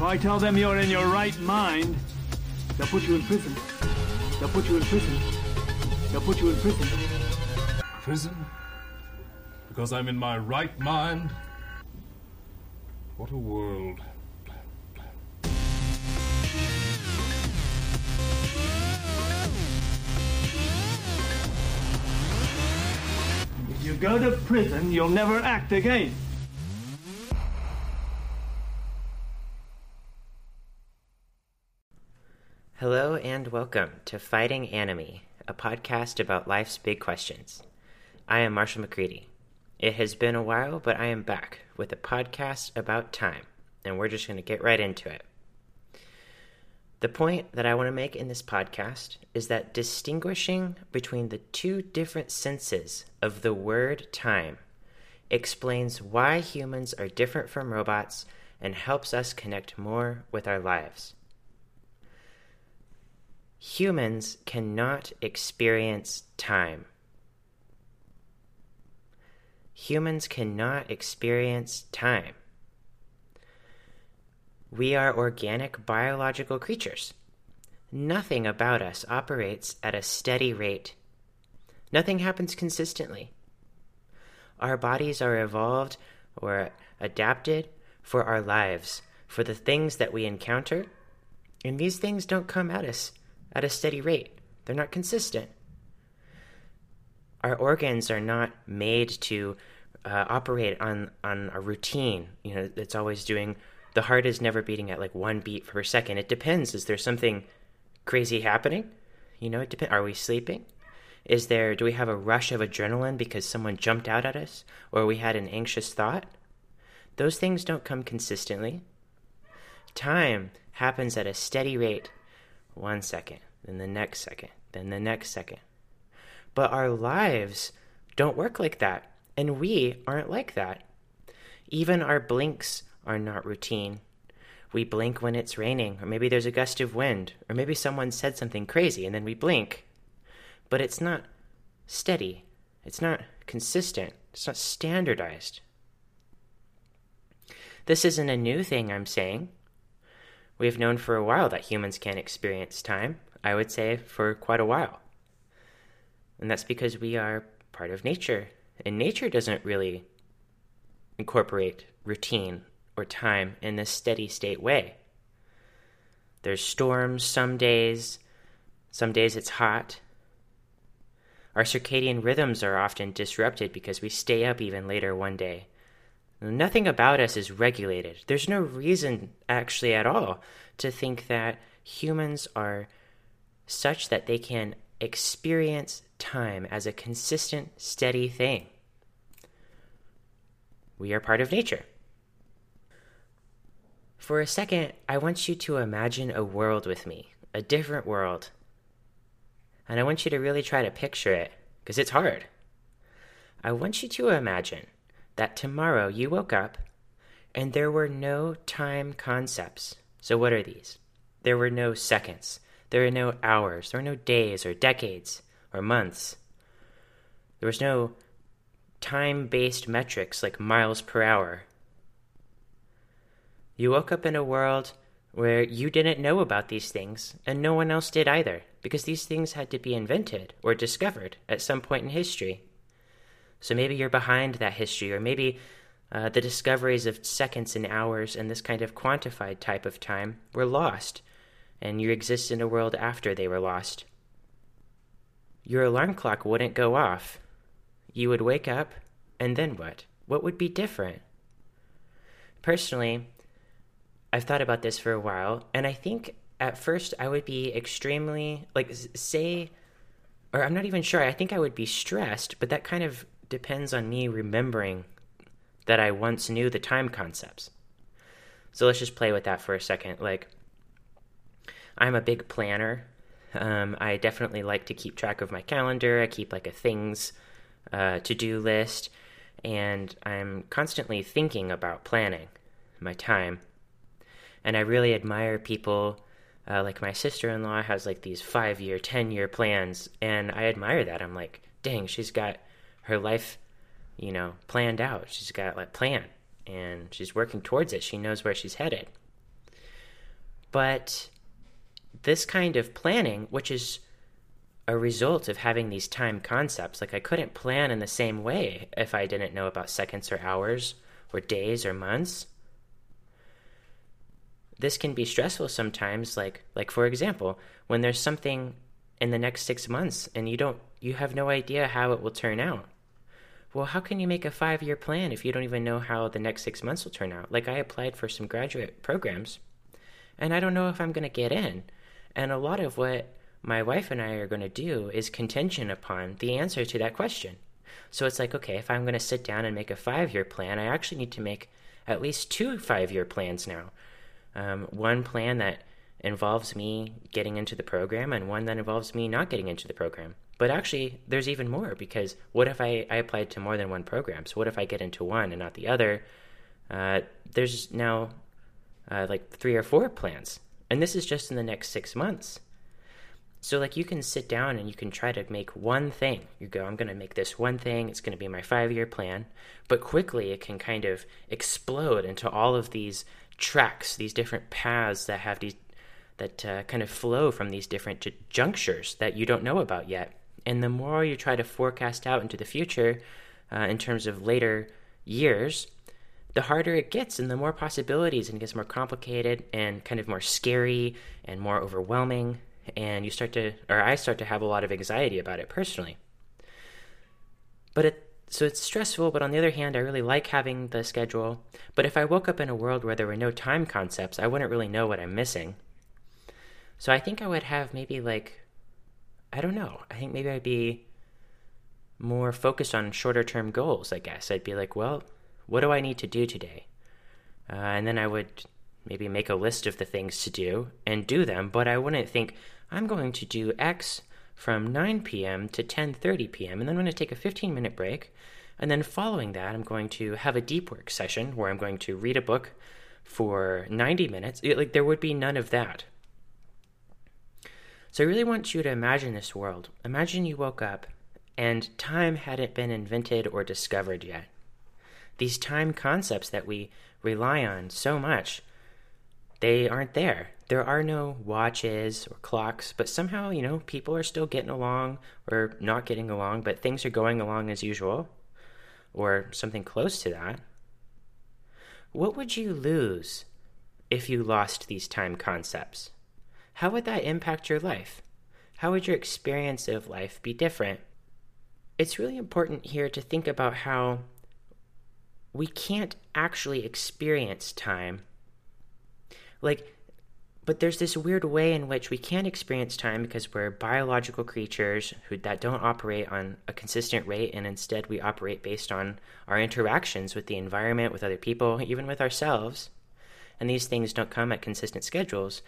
If I tell them you're in your right mind, they'll put you in prison. They'll put you in prison. They'll put you in prison. Prison? Because I'm in my right mind? What a world. If you go to prison, you'll never act again. Hello and welcome to Fighting Anime, a podcast about life's big questions. I am Marshall McCready. It has been a while, but I am back with a podcast about time, and we're just going to get right into it. The point that I want to make in this podcast is that distinguishing between the two different senses of the word time explains why humans are different from robots and helps us connect more with our lives. Humans cannot experience time. Humans cannot experience time. We are organic biological creatures. Nothing about us operates at a steady rate. Nothing happens consistently. Our bodies are evolved or adapted for our lives, for the things that we encounter, and these things don't come at us at a steady rate. They're not consistent. Our organs are not made to uh, operate on, on a routine. You know, it's always doing, the heart is never beating at like one beat per second. It depends. Is there something crazy happening? You know, it depends. Are we sleeping? Is there, do we have a rush of adrenaline because someone jumped out at us or we had an anxious thought? Those things don't come consistently. Time happens at a steady rate one second, then the next second, then the next second. But our lives don't work like that, and we aren't like that. Even our blinks are not routine. We blink when it's raining, or maybe there's a gust of wind, or maybe someone said something crazy and then we blink. But it's not steady, it's not consistent, it's not standardized. This isn't a new thing I'm saying. We've known for a while that humans can experience time, I would say for quite a while. And that's because we are part of nature. And nature doesn't really incorporate routine or time in this steady state way. There's storms some days, some days it's hot. Our circadian rhythms are often disrupted because we stay up even later one day Nothing about us is regulated. There's no reason, actually, at all, to think that humans are such that they can experience time as a consistent, steady thing. We are part of nature. For a second, I want you to imagine a world with me, a different world. And I want you to really try to picture it, because it's hard. I want you to imagine that tomorrow you woke up and there were no time concepts. So, what are these? There were no seconds, there were no hours, there were no days or decades or months. There was no time based metrics like miles per hour. You woke up in a world where you didn't know about these things, and no one else did either, because these things had to be invented or discovered at some point in history. So maybe you're behind that history, or maybe uh, the discoveries of seconds and hours and this kind of quantified type of time were lost, and you exist in a world after they were lost. Your alarm clock wouldn't go off. You would wake up, and then what? What would be different? Personally, I've thought about this for a while, and I think at first I would be extremely, like, say, or I'm not even sure, I think I would be stressed, but that kind of depends on me remembering that I once knew the time concepts. So let's just play with that for a second. Like, I'm a big planner. Um, I definitely like to keep track of my calendar. I keep like a things uh, to do list, and I'm constantly thinking about planning my time. And I really admire people uh, like my sister in law has like these five year, 10 year plans, and I admire that. I'm like, dang, she's got her life, you know, planned out. She's got like plan and she's working towards it. She knows where she's headed. But this kind of planning, which is a result of having these time concepts, like I couldn't plan in the same way if I didn't know about seconds or hours or days or months. This can be stressful sometimes, like like for example, when there's something in the next six months and you don't you have no idea how it will turn out. Well, how can you make a five year plan if you don't even know how the next six months will turn out? Like I applied for some graduate programs and I don't know if I'm gonna get in. And a lot of what my wife and I are going to do is contingent upon the answer to that question. So it's like, okay, if I'm going to sit down and make a five year plan, I actually need to make at least two five year plans now. Um, one plan that involves me getting into the program, and one that involves me not getting into the program. But actually, there's even more because what if I, I applied to more than one program? So what if I get into one and not the other? Uh, there's now uh, like three or four plans and this is just in the next six months. So, like, you can sit down and you can try to make one thing. You go, I'm going to make this one thing. It's going to be my five year plan. But quickly, it can kind of explode into all of these tracks, these different paths that have these, that uh, kind of flow from these different j- junctures that you don't know about yet. And the more you try to forecast out into the future uh, in terms of later years, the harder it gets and the more possibilities and it gets more complicated and kind of more scary and more overwhelming and you start to or I start to have a lot of anxiety about it personally. But it so it's stressful, but on the other hand, I really like having the schedule. But if I woke up in a world where there were no time concepts, I wouldn't really know what I'm missing. So I think I would have maybe like I don't know. I think maybe I'd be more focused on shorter term goals, I guess. I'd be like, well, what do I need to do today? Uh, and then I would maybe make a list of the things to do and do them, but I wouldn't think I'm going to do X from 9 p.m. to 10:30 p.m. and then I'm going to take a 15 minute break. And then following that, I'm going to have a deep work session where I'm going to read a book for 90 minutes. Like there would be none of that. So I really want you to imagine this world. Imagine you woke up and time hadn't been invented or discovered yet these time concepts that we rely on so much, they aren't there. There are no watches or clocks, but somehow, you know, people are still getting along or not getting along, but things are going along as usual or something close to that. What would you lose if you lost these time concepts? How would that impact your life? How would your experience of life be different? It's really important here to think about how we can't actually experience time. Like, but there's this weird way in which we can't experience time because we're biological creatures who that don't operate on a consistent rate and instead we operate based on our interactions with the environment with other people even with ourselves and these things don't come at consistent schedules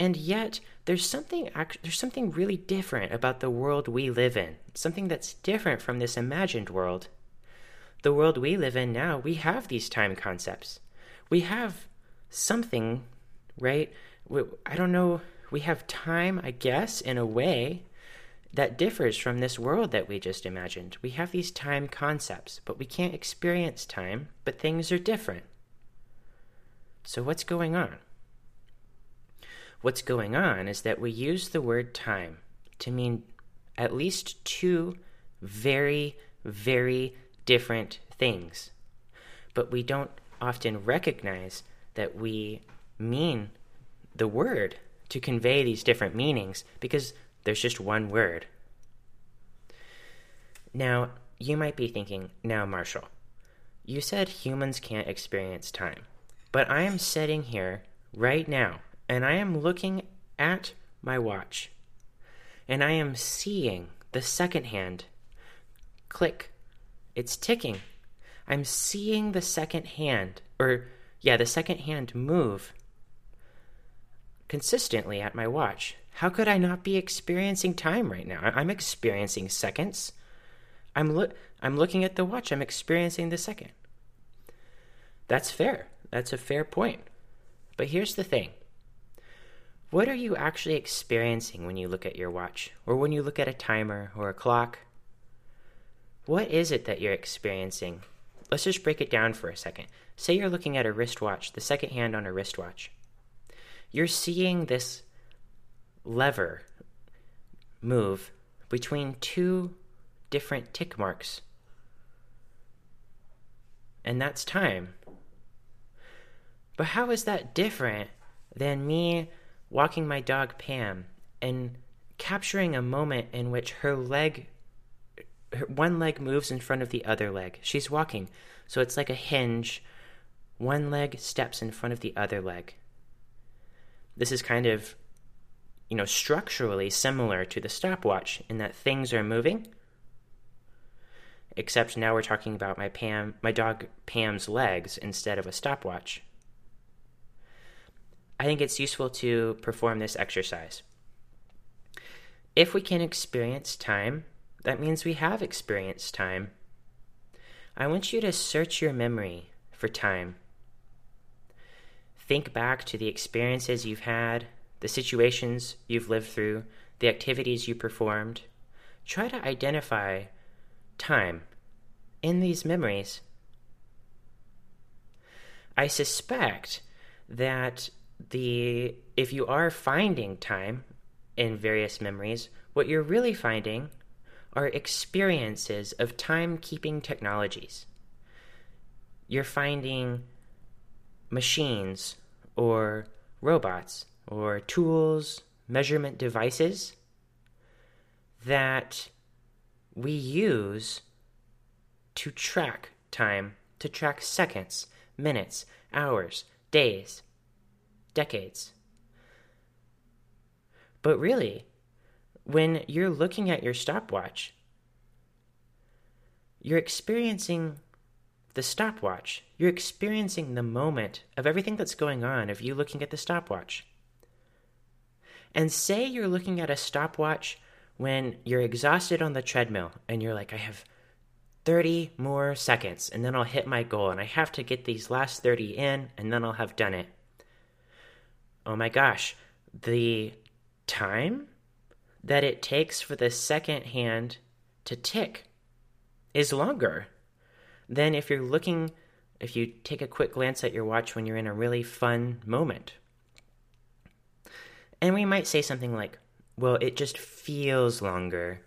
and yet there's something there's something really different about the world we live in something that's different from this imagined world the world we live in now, we have these time concepts. We have something, right? I don't know. We have time, I guess, in a way that differs from this world that we just imagined. We have these time concepts, but we can't experience time, but things are different. So, what's going on? What's going on is that we use the word time to mean at least two very, very different things. But we don't often recognize that we mean the word to convey these different meanings because there's just one word. Now, you might be thinking, now, Marshall, you said humans can't experience time. But I am sitting here right now and I am looking at my watch and I am seeing the second hand click it's ticking. I'm seeing the second hand, or yeah, the second hand move consistently at my watch. How could I not be experiencing time right now? I'm experiencing seconds. I'm lo- I'm looking at the watch. I'm experiencing the second. That's fair. That's a fair point. But here's the thing. What are you actually experiencing when you look at your watch or when you look at a timer or a clock? What is it that you're experiencing? Let's just break it down for a second. Say you're looking at a wristwatch, the second hand on a wristwatch. you're seeing this lever move between two different tick marks. And that's time. But how is that different than me walking my dog Pam and capturing a moment in which her leg, her one leg moves in front of the other leg? She's walking, so it's like a hinge. One leg steps in front of the other leg. This is kind of, you know, structurally similar to the stopwatch in that things are moving. Except now we're talking about my Pam, my dog Pam's legs instead of a stopwatch. I think it's useful to perform this exercise. If we can experience time, that means we have experienced time. I want you to search your memory for time. Think back to the experiences you've had, the situations you've lived through, the activities you performed. Try to identify time in these memories. I suspect that the if you are finding time in various memories, what you're really finding are experiences of timekeeping technologies. You're finding machines or robots or tools, measurement devices that we use to track time, to track seconds, minutes, hours, days, decades. But really, when you're looking at your stopwatch, you're experiencing the stopwatch. You're experiencing the moment of everything that's going on of you looking at the stopwatch. And say you're looking at a stopwatch when you're exhausted on the treadmill and you're like, I have 30 more seconds and then I'll hit my goal and I have to get these last 30 in and then I'll have done it oh my gosh, the time that it takes for the second hand to tick is longer than if you're looking, if you take a quick glance at your watch when you're in a really fun moment. And we might say something like, well, it just feels longer.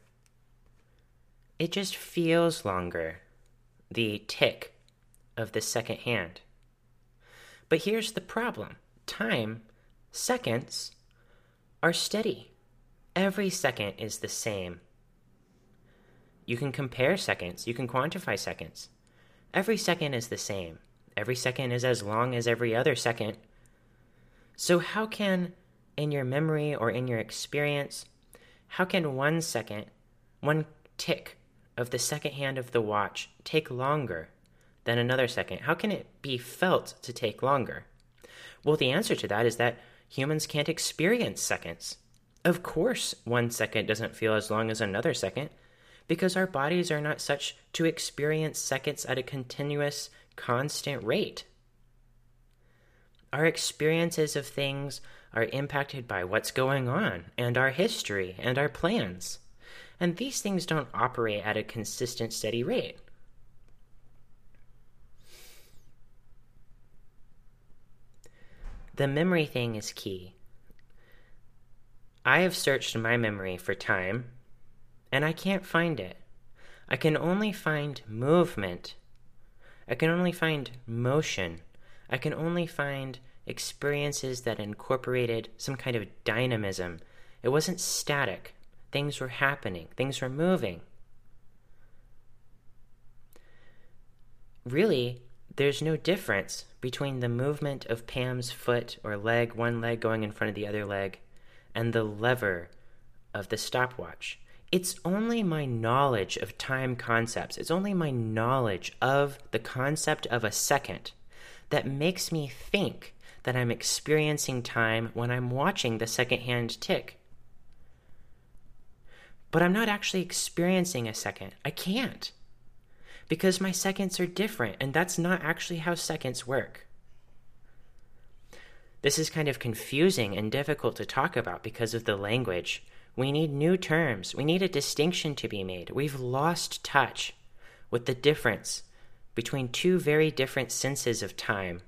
It just feels longer, the tick of the second hand. But here's the problem time Seconds are steady. Every second is the same. You can compare seconds, you can quantify seconds. Every second is the same. Every second is as long as every other second. So, how can, in your memory or in your experience, how can one second, one tick of the second hand of the watch take longer than another second? How can it be felt to take longer? Well, the answer to that is that humans can't experience seconds. Of course, one second doesn't feel as long as another second, because our bodies are not such to experience seconds at a continuous, constant rate. Our experiences of things are impacted by what's going on, and our history, and our plans. And these things don't operate at a consistent, steady rate. The memory thing is key. I have searched my memory for time, and I can't find it. I can only find movement. I can only find motion. I can only find experiences that incorporated some kind of dynamism. It wasn't static. Things were happening, things were moving. Really, there's no difference between the movement of Pam's foot or leg, one leg going in front of the other leg, and the lever of the stopwatch. It's only my knowledge of time concepts, it's only my knowledge of the concept of a second that makes me think that I'm experiencing time when I'm watching the second hand tick. But I'm not actually experiencing a second. I can't because my seconds are different, and that's not actually how seconds work. This is kind of confusing and difficult to talk about because of the language. We need new terms. We need a distinction to be made. We've lost touch with the difference between two very different senses of time.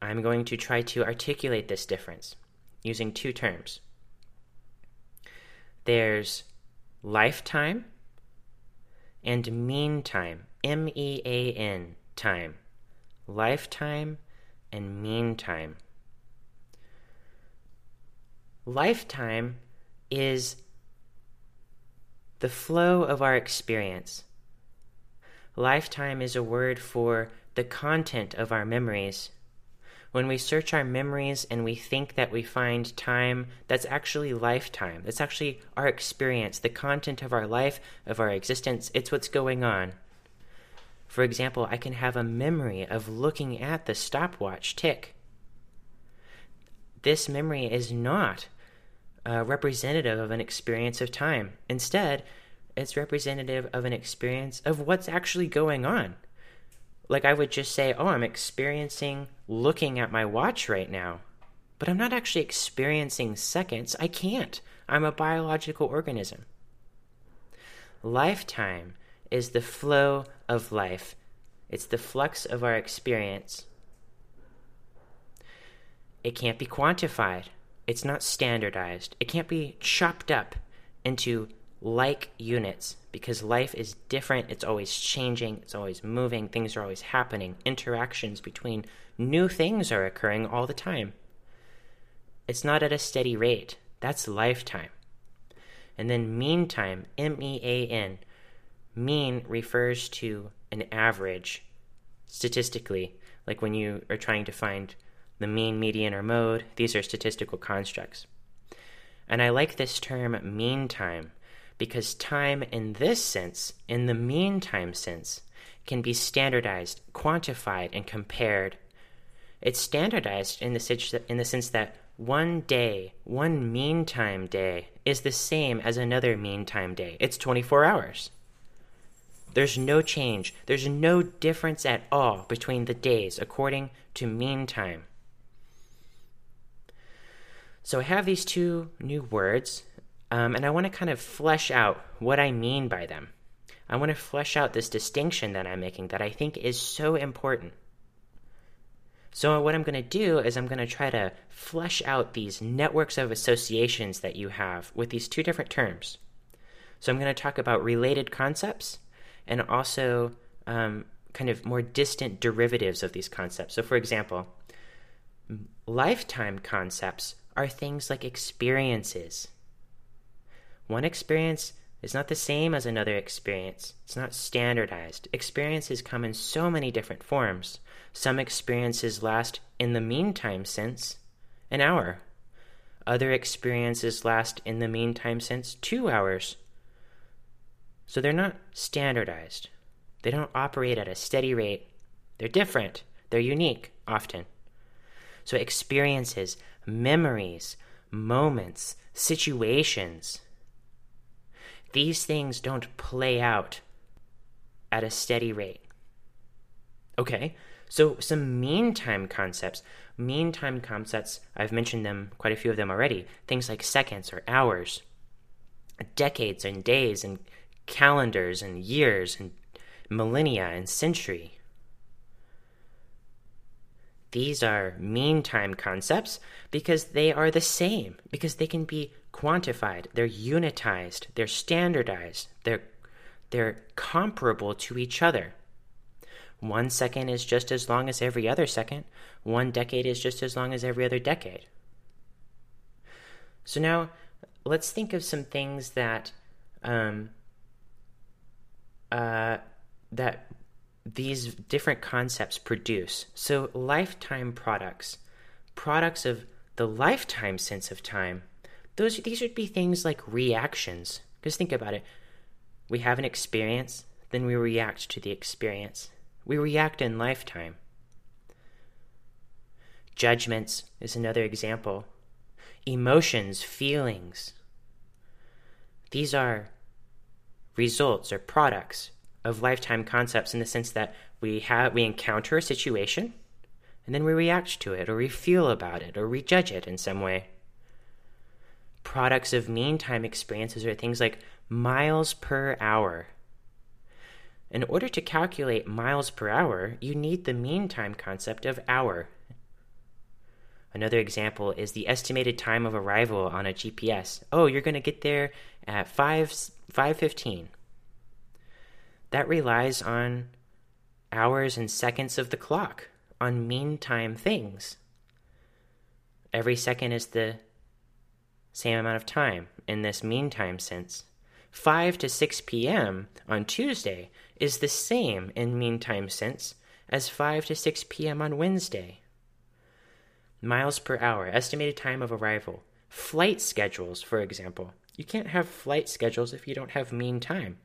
I'm going to try to articulate this difference using two terms. There's lifetime and mean time, M E A N time. Lifetime and mean time. Lifetime is the flow of our experience. Lifetime is a word for the content of our memories. When we search our memories and we think that we find time, that's actually lifetime. That's actually our experience, the content of our life, of our existence. It's what's going on. For example, I can have a memory of looking at the stopwatch tick. This memory is not uh, representative of an experience of time. Instead, it's representative of an experience of what's actually going on. Like I would just say, oh, I'm experiencing looking at my watch right now. But I'm not actually experiencing seconds. I can't. I'm a biological organism. Lifetime is the flow of life, it's the flux of our experience. It can't be quantified. It's not standardized. It can't be chopped up into like units because life is different. It's always changing. It's always moving. Things are always happening. Interactions between new things are occurring all the time. It's not at a steady rate. That's lifetime. And then mean time, M E A N. Mean refers to an average statistically, like when you are trying to find the mean, median, or mode. These are statistical constructs. And I like this term mean time because time in this sense, in the mean time sense, can be standardized, quantified, and compared. It's standardized in the, in the sense that one day, one mean time day, is the same as another mean time day. It's 24 hours. There's no change. There's no difference at all between the days according to mean time. So I have these two new words, um, and I want to kind of flesh out what I mean by them. I want to flesh out this distinction that I'm making that I think is so important. So, what I'm going to do is I'm going to try to flesh out these networks of associations that you have with these two different terms. So, I'm going to talk about related concepts and also um, kind of more distant derivatives of these concepts. So, for example, lifetime concepts are things like experiences one experience is not the same as another experience. It's not standardized. Experiences come in so many different forms. Some experiences last, in the meantime sense, an hour. Other experiences last, in the meantime sense, two hours. So they're not standardized. They don't operate at a steady rate. They're different. They're unique, often. So experiences, memories, moments, situations, these things don't play out at a steady rate. Okay, so some mean time concepts. Mean time concepts, I've mentioned them, quite a few of them already. Things like seconds or hours, decades and days and calendars and years and millennia and century. These are mean time concepts because they are the same, because they can be quantified, they're unitized, they're standardized, they're, they're comparable to each other. One second is just as long as every other second, one decade is just as long as every other decade. So now let's think of some things that um, uh, that these different concepts produce. So lifetime products, products of the lifetime sense of time, those these would be things like reactions. Because think about it. We have an experience, then we react to the experience. We react in lifetime. Judgments is another example. Emotions, feelings. These are results or products of lifetime concepts in the sense that we have we encounter a situation and then we react to it or we feel about it or we judge it in some way products of mean time experiences are things like miles per hour. In order to calculate miles per hour, you need the mean time concept of hour. Another example is the estimated time of arrival on a GPS. Oh, you're going to get there at 5 5:15. That relies on hours and seconds of the clock, on mean time things. Every second is the same amount of time in this mean time sense. 5 to 6 p.m. on Tuesday is the same in mean time sense as 5 to 6 p.m. on Wednesday. Miles per hour, estimated time of arrival. Flight schedules, for example. You can't have flight schedules if you don't have mean time.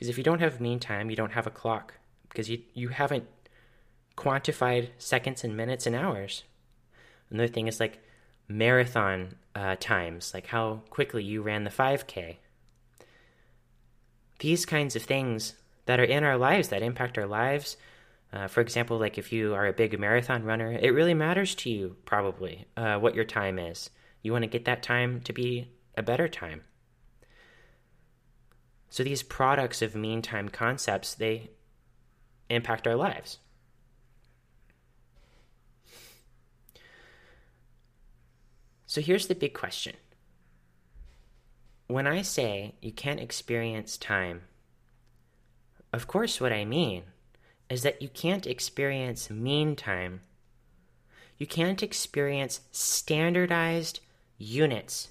Because if you don't have mean time, you don't have a clock. Because you, you haven't quantified seconds and minutes and hours. Another thing is like marathon uh, times, like how quickly you ran the 5K. These kinds of things that are in our lives, that impact our lives, uh, for example, like if you are a big marathon runner, it really matters to you probably uh, what your time is. You want to get that time to be a better time. So these products of mean time concepts, they impact our lives. So here's the big question. When I say you can't experience time, of course, what I mean is that you can't experience mean time. You can't experience standardized units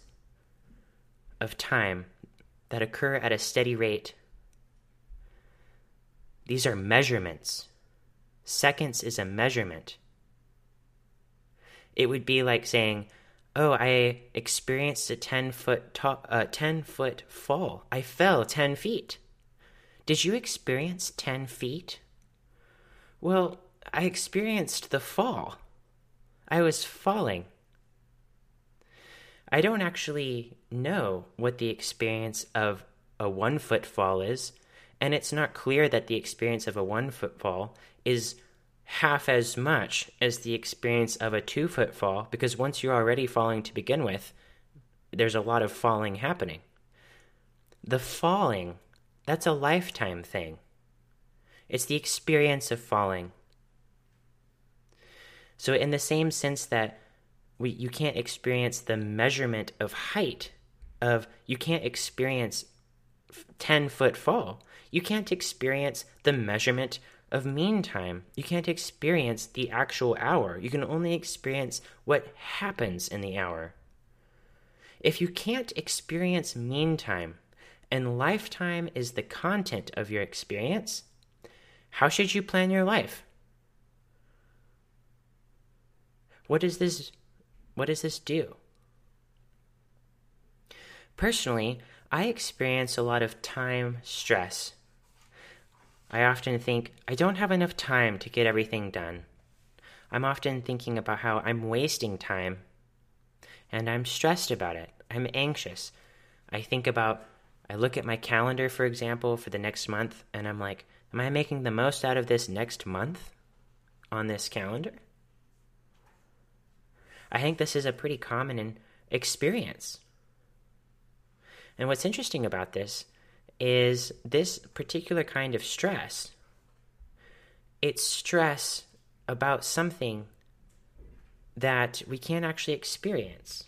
of time that occur at a steady rate. These are measurements. Seconds is a measurement. It would be like saying, "Oh, I experienced a ten foot to- uh, ten foot fall. I fell ten feet." Did you experience ten feet? Well, I experienced the fall. I was falling. I don't actually know what the experience of a one foot fall is, and it's not clear that the experience of a one foot fall is half as much as the experience of a two foot fall because once you're already falling to begin with, there's a lot of falling happening. The falling, that's a lifetime thing. It's the experience of falling. So, in the same sense that we, you can't experience the measurement of height, of you can't experience 10 foot fall, you can't experience the measurement of mean time. You can't experience the actual hour. You can only experience what happens in the hour. If you can't experience mean time, and lifetime is the content of your experience, how should you plan your life? What does this what does this do? Personally, I experience a lot of time stress. I often think I don't have enough time to get everything done. I'm often thinking about how I'm wasting time. And I'm stressed about it. I'm anxious. I think about, I look at my calendar, for example, for the next month, and I'm like, Am I making the most out of this next month on this calendar? I think this is a pretty common experience. And what's interesting about this is this particular kind of stress. It's stress about something that we can't actually experience.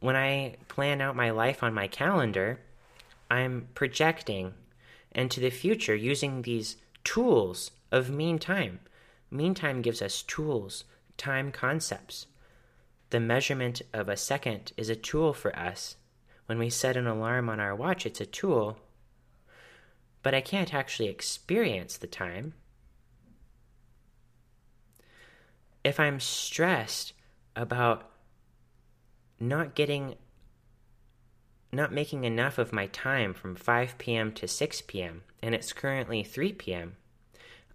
When I plan out my life on my calendar, I'm projecting into the future using these tools of mean time. Mean time gives us tools, time concepts. The measurement of a second is a tool for us. When we set an alarm on our watch, it's a tool. But I can't actually experience the time. If I'm stressed about not getting not making enough of my time from 5 p.m. to 6 p.m., and it's currently 3 p.m.,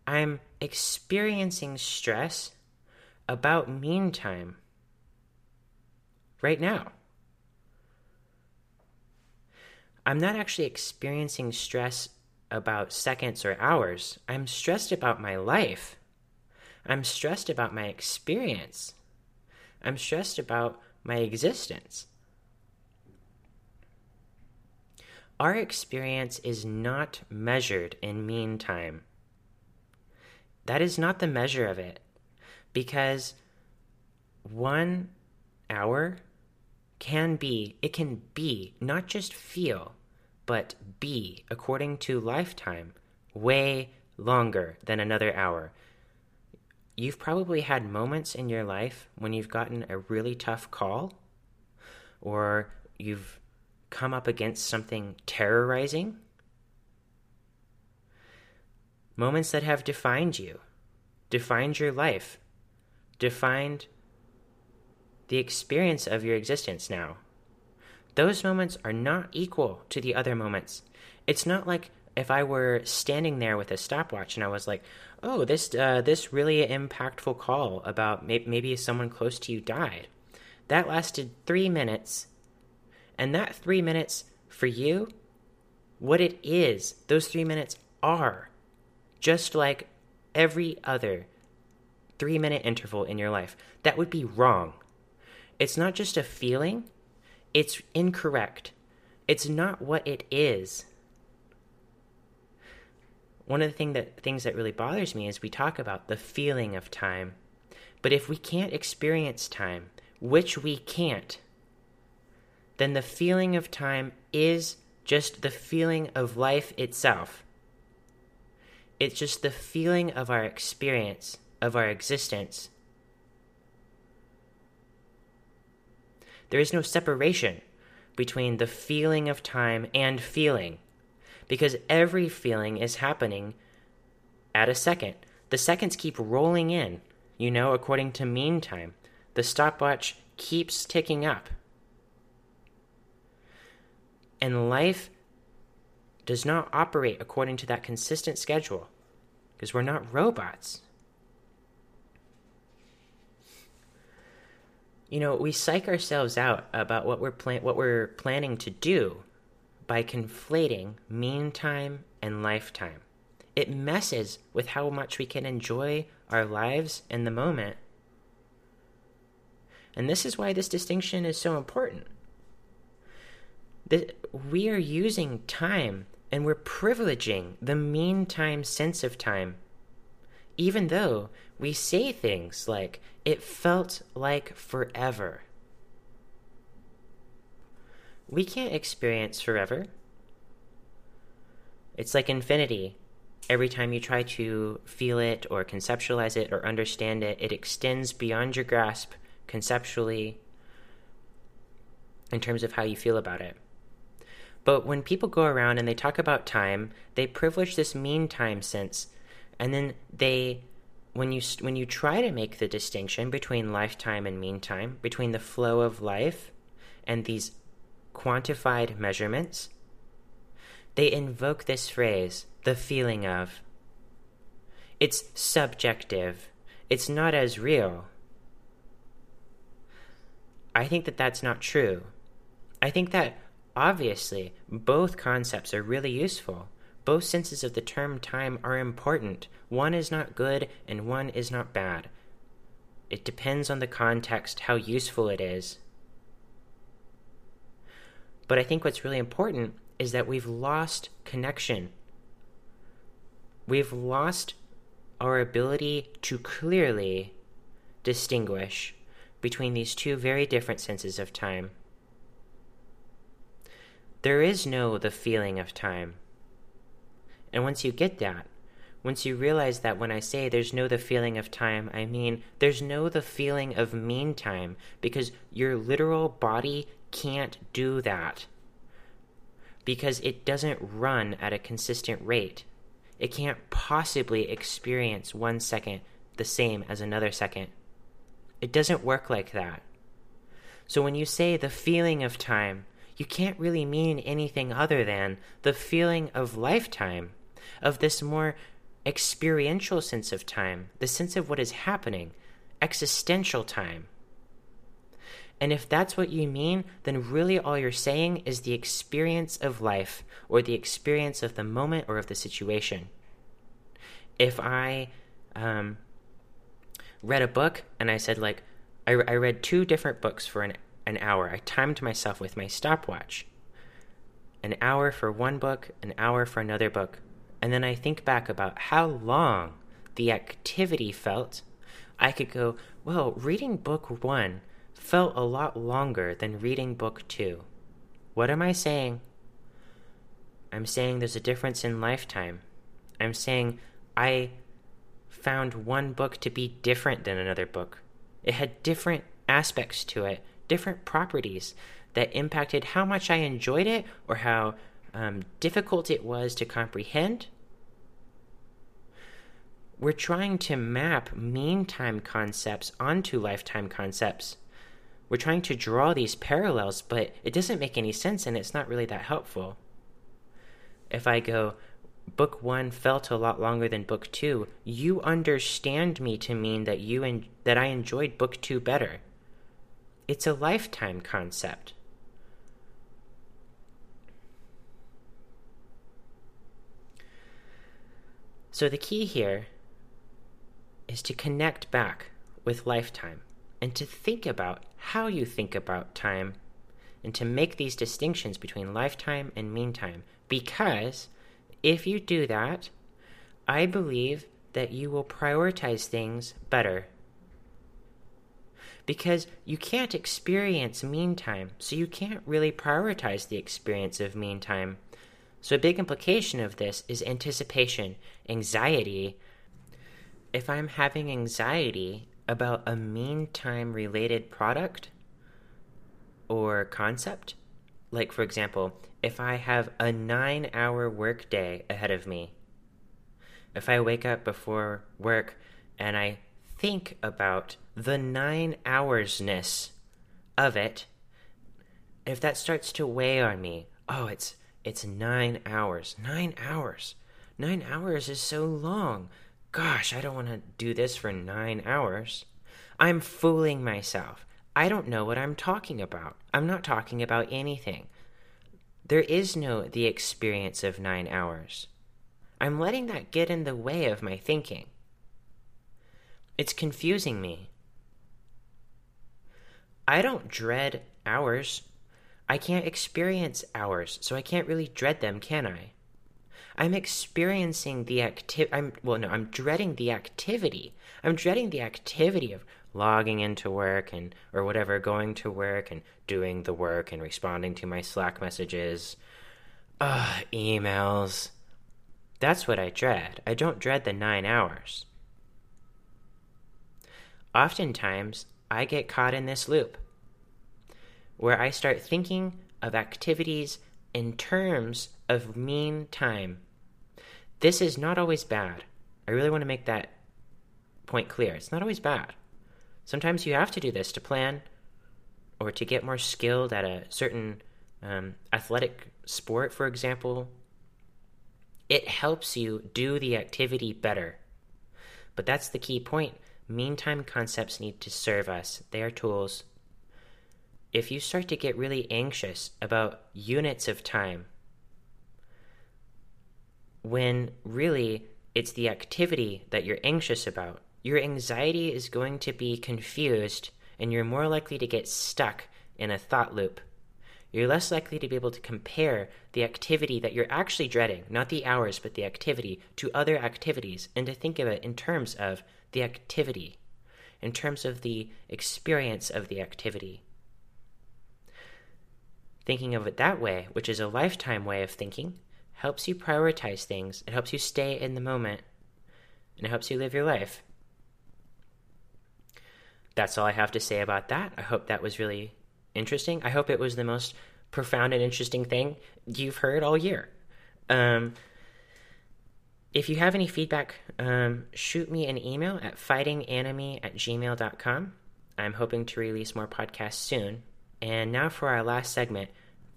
I'm experiencing stress about mean time right now. I'm not actually experiencing stress about seconds or hours. I'm stressed about my life. I'm stressed about my experience. I'm stressed about my existence. Our experience is not measured in mean time. That is not the measure of it because one hour can be, it can be, not just feel, but be, according to lifetime, way longer than another hour. You've probably had moments in your life when you've gotten a really tough call, or you've come up against something terrorizing. Moments that have defined you, defined your life, defined the experience of your existence now. Those moments are not equal to the other moments. It's not like if I were standing there with a stopwatch and I was like, "Oh, this uh, this really impactful call about may- maybe someone close to you died," that lasted three minutes, and that three minutes for you, what it is, those three minutes are just like every other three minute interval in your life. That would be wrong. It's not just a feeling, it's incorrect. It's not what it is. One of the thing that, things that really bothers me is we talk about the feeling of time. But if we can't experience time, which we can't, then the feeling of time is just the feeling of life itself. It's just the feeling of our experience, of our existence. There is no separation between the feeling of time and feeling, because every feeling is happening at a second. The seconds keep rolling in, you know, according to mean time. The stopwatch keeps ticking up. And life does not operate according to that consistent schedule because we're not robots. You know, we psych ourselves out about what we're plan- what we're planning to do by conflating mean time and lifetime. It messes with how much we can enjoy our lives in the moment. And this is why this distinction is so important. The, we are using time and we're privileging the mean time sense of time even though we say things like, it felt like forever. We can't experience forever. It's like infinity. Every time you try to feel it or conceptualize it or understand it, it extends beyond your grasp conceptually in terms of how you feel about it. But when people go around and they talk about time, they privilege this mean time sense and then they when you when you try to make the distinction between lifetime and mean time between the flow of life and these quantified measurements they invoke this phrase the feeling of. It's subjective. It's not as real. I think that that's not true. I think that obviously both concepts are really useful both senses of the term time are important. One is not good and one is not bad. It depends on the context how useful it is. But I think what's really important is that we've lost connection. We've lost our ability to clearly distinguish between these two very different senses of time. There is no the feeling of time. And once you get that, once you realize that when I say there's no the feeling of time, I mean there's no the feeling of mean time because your literal body can't do that. Because it doesn't run at a consistent rate. It can't possibly experience one second the same as another second. It doesn't work like that. So when you say the feeling of time, you can't really mean anything other than the feeling of lifetime of this more experiential sense of time, the sense of what is happening, existential time. And if that's what you mean, then really all you're saying is the experience of life or the experience of the moment or of the situation. If I um, read a book and I said, like, I, I read two different books for an, an hour, I timed myself with my stopwatch. An hour for one book, an hour for another book and then I think back about how long the activity felt I could go, well, reading book one felt a lot longer than reading book two. What am I saying? I'm saying there's a difference in lifetime. I'm saying I found one book to be different than another book. It had different aspects to it, different properties that impacted how much I enjoyed it or how um, difficult it was to comprehend. We're trying to map mean time concepts onto lifetime concepts. We're trying to draw these parallels, but it doesn't make any sense and it's not really that helpful. If I go, book one felt a lot longer than book two, you understand me to mean that you en- that I enjoyed book two better. It's a lifetime concept. So the key here is to connect back with lifetime and to think about how you think about time and to make these distinctions between lifetime and meantime because if you do that, I believe that you will prioritize things better. Because you can't experience meantime, so you can't really prioritize the experience of meantime. So, a big implication of this is anticipation, anxiety. If I'm having anxiety about a meantime related product or concept, like for example, if I have a nine hour workday ahead of me, if I wake up before work and I think about the nine hoursness of it, if that starts to weigh on me, oh, it's it's nine hours. Nine hours. Nine hours is so long. Gosh, I don't want to do this for nine hours. I'm fooling myself. I don't know what I'm talking about. I'm not talking about anything. There is no the experience of nine hours. I'm letting that get in the way of my thinking. It's confusing me. I don't dread hours. I can't experience hours, so I can't really dread them, can I? I'm experiencing the activity. I'm well, no, I'm dreading the activity. I'm dreading the activity of logging into work and or whatever, going to work and doing the work and responding to my Slack messages. Ugh, emails. That's what I dread. I don't dread the nine hours. Oftentimes, I get caught in this loop where I start thinking of activities in terms of mean time. This is not always bad. I really want to make that point clear. It's not always bad. Sometimes you have to do this to plan or to get more skilled at a certain um, athletic sport, for example. It helps you do the activity better. But that's the key point. Meantime concepts need to serve us, they are tools. If you start to get really anxious about units of time, when really it's the activity that you're anxious about, your anxiety is going to be confused and you're more likely to get stuck in a thought loop. You're less likely to be able to compare the activity that you're actually dreading, not the hours, but the activity, to other activities, and to think of it in terms of the activity, in terms of the experience of the activity. Thinking of it that way, which is a lifetime way of thinking, helps you prioritize things, it helps you stay in the moment, and it helps you live your life that's all I have to say about that. I hope that was really interesting. I hope it was the most profound and interesting thing you've heard all year. Um, if you have any feedback, um, shoot me an email at fightinganime at gmail.com. I'm hoping to release more podcasts soon. And now for our last segment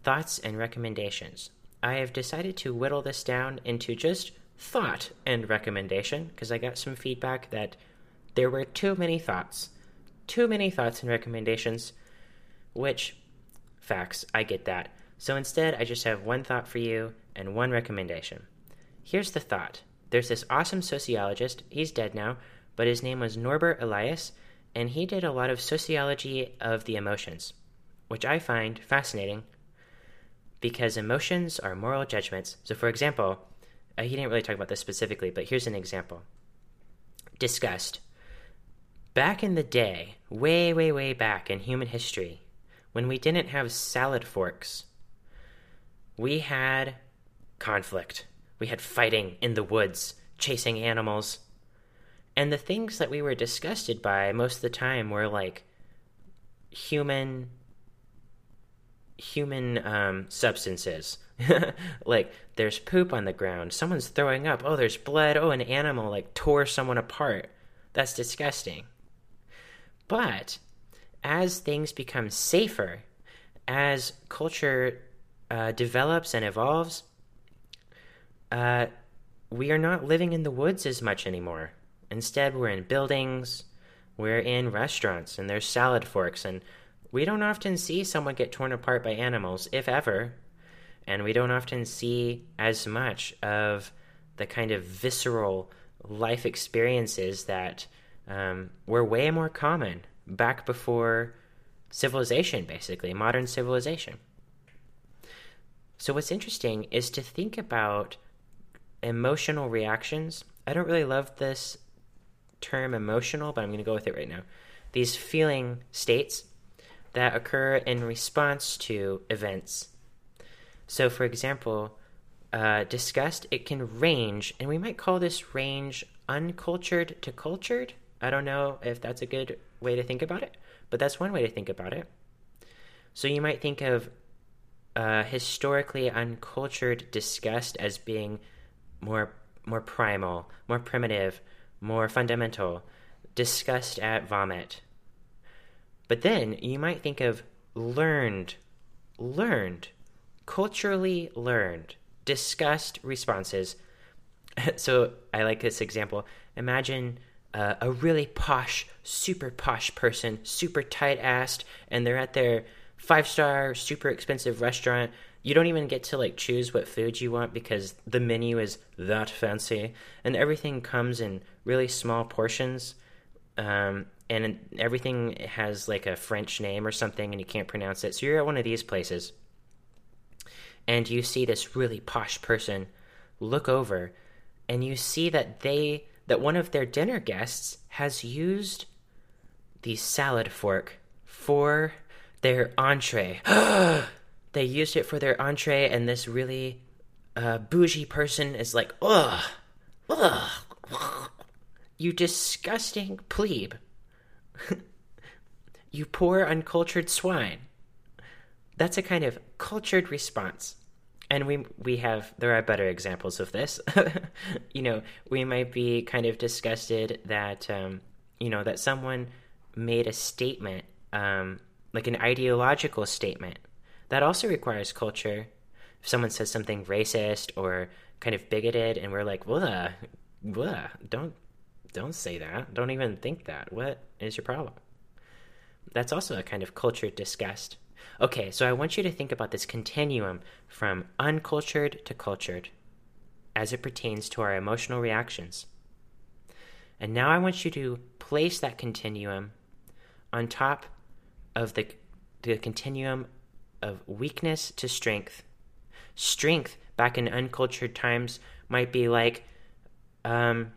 thoughts and recommendations. I have decided to whittle this down into just thought and recommendation because I got some feedback that there were too many thoughts too many thoughts and recommendations, which, facts, I get that. So instead, I just have one thought for you and one recommendation. Here's the thought there's this awesome sociologist, he's dead now, but his name was Norbert Elias, and he did a lot of sociology of the emotions, which I find fascinating because emotions are moral judgments. So, for example, uh, he didn't really talk about this specifically, but here's an example disgust back in the day, way, way, way back in human history, when we didn't have salad forks, we had conflict. We had fighting in the woods, chasing animals. And the things that we were disgusted by most of the time were like human human um, substances. like there's poop on the ground, someone's throwing up, oh there's blood, oh an animal like tore someone apart. That's disgusting. But as things become safer, as culture uh, develops and evolves, uh, we are not living in the woods as much anymore. Instead, we're in buildings, we're in restaurants, and there's salad forks, and we don't often see someone get torn apart by animals, if ever. And we don't often see as much of the kind of visceral life experiences that um, were way more common back before civilization, basically, modern civilization. So, what's interesting is to think about emotional reactions. I don't really love this term emotional, but I'm going to go with it right now. These feeling states that occur in response to events. So, for example, uh, disgust, it can range, and we might call this range uncultured to cultured. I don't know if that's a good way to think about it, but that's one way to think about it. So, you might think of uh, historically uncultured disgust as being more more primal, more primitive, more fundamental, disgust at vomit. But then you might think of learned, learned, culturally learned, discussed responses. so I like this example. Imagine uh, a really posh, super posh person, super tight assed, and they're at their five star, super expensive restaurant. You don't even get to like choose what food you want because the menu is that fancy, and everything comes in really small portions. Um, and everything has like a French name or something, and you can't pronounce it. So you're at one of these places, and you see this really posh person look over, and you see that they that one of their dinner guests has used the salad fork for their entree. they used it for their entree, and this really uh, bougie person is like, ugh, ugh, you disgusting plebe. you poor uncultured swine. That's a kind of cultured response. And we we have there are better examples of this. you know, we might be kind of disgusted that um, you know that someone made a statement um, like an ideological statement. That also requires culture. If someone says something racist or kind of bigoted, and we're like, "Blah, blah, don't, don't say that. Don't even think that. What is your problem?" That's also a kind of cultured disgust. Okay, so I want you to think about this continuum from uncultured to cultured as it pertains to our emotional reactions. And now I want you to place that continuum on top of the, the continuum of weakness to strength. Strength back in uncultured times might be like um,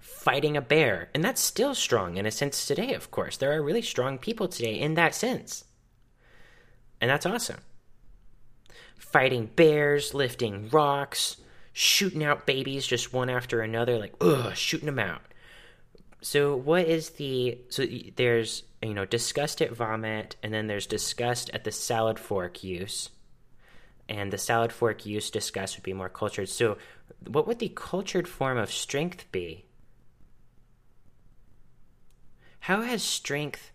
fighting a bear, and that's still strong in a sense today, of course. There are really strong people today in that sense. And that's awesome. Fighting bears, lifting rocks, shooting out babies just one after another, like, ugh, shooting them out. So, what is the. So, there's you know, disgust at vomit, and then there's disgust at the salad fork use. And the salad fork use disgust would be more cultured. So, what would the cultured form of strength be? How has strength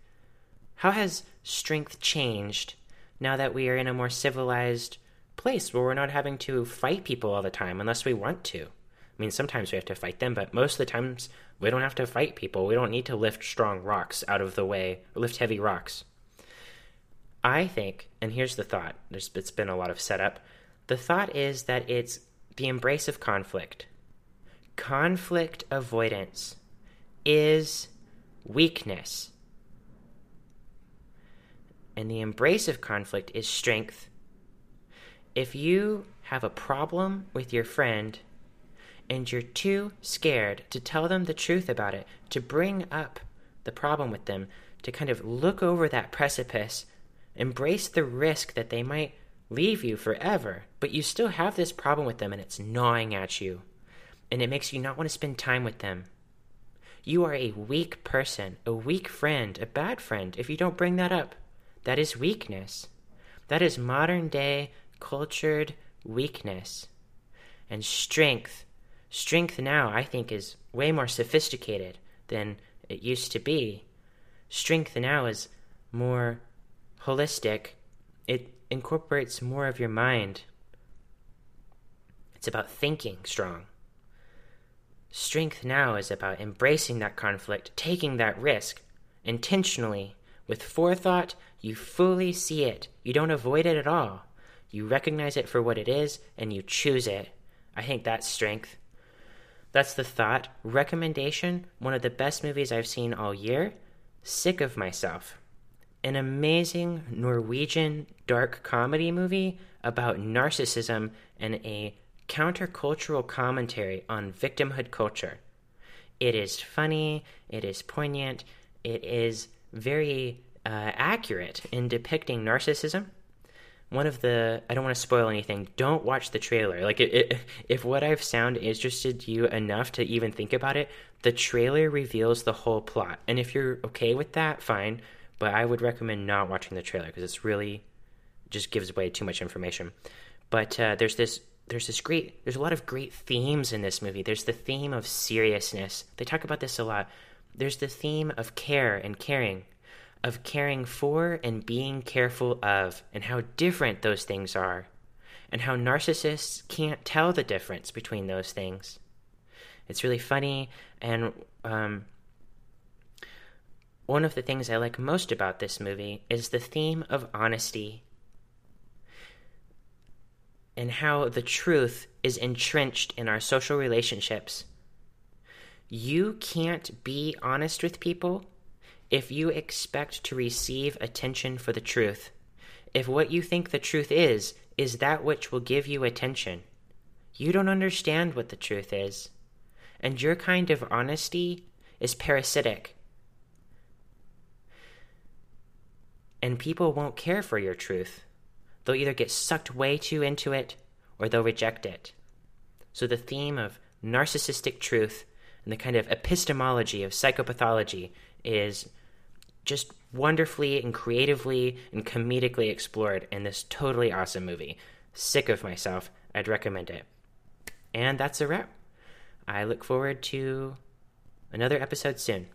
how has strength changed now that we are in a more civilized place where we're not having to fight people all the time unless we want to? I mean, sometimes we have to fight them, but most of the times we don't have to fight people. We don't need to lift strong rocks out of the way, lift heavy rocks. I think, and here's the thought there's it's been a lot of setup. The thought is that it's the embrace of conflict. Conflict avoidance is weakness. And the embrace of conflict is strength. If you have a problem with your friend and you're too scared to tell them the truth about it, to bring up the problem with them, to kind of look over that precipice, embrace the risk that they might leave you forever, but you still have this problem with them and it's gnawing at you. And it makes you not want to spend time with them. You are a weak person, a weak friend, a bad friend if you don't bring that up. That is weakness. That is modern day cultured weakness. And strength. Strength now, I think, is way more sophisticated than it used to be. Strength now is more holistic. It incorporates more of your mind. It's about thinking strong. Strength now is about embracing that conflict, taking that risk intentionally. With forethought, you fully see it. You don't avoid it at all. You recognize it for what it is and you choose it. I think that's strength. That's the thought. Recommendation one of the best movies I've seen all year. Sick of Myself. An amazing Norwegian dark comedy movie about narcissism and a countercultural commentary on victimhood culture. It is funny, it is poignant, it is very uh, accurate in depicting narcissism. One of the, I don't want to spoil anything, don't watch the trailer. Like, it, it, if what I've sound interested you enough to even think about it, the trailer reveals the whole plot. And if you're okay with that, fine. But I would recommend not watching the trailer because it's really just gives away too much information. But uh, there's this there's this great there's a lot of great themes in this movie. There's the theme of seriousness. They talk about this a lot. There's the theme of care and caring of caring for and being careful of and how different those things are and how narcissists can't tell the difference between those things. It's really funny and um, one of the things i like most about this movie is the theme of honesty and how the truth is entrenched in our social relationships. You can't be honest with people if you expect to receive attention for the truth. If what you think the truth is, is that which will give you attention, you don't understand what the truth is. And your kind of honesty is parasitic. And people won't care for your truth. They'll either get sucked way too into it or they'll reject it. So the theme of narcissistic truth and the kind of epistemology of psychopathology is just wonderfully and creatively and comedically explored in this totally awesome movie. Sick of myself. I'd recommend it. And that's a wrap. I look forward to another episode soon.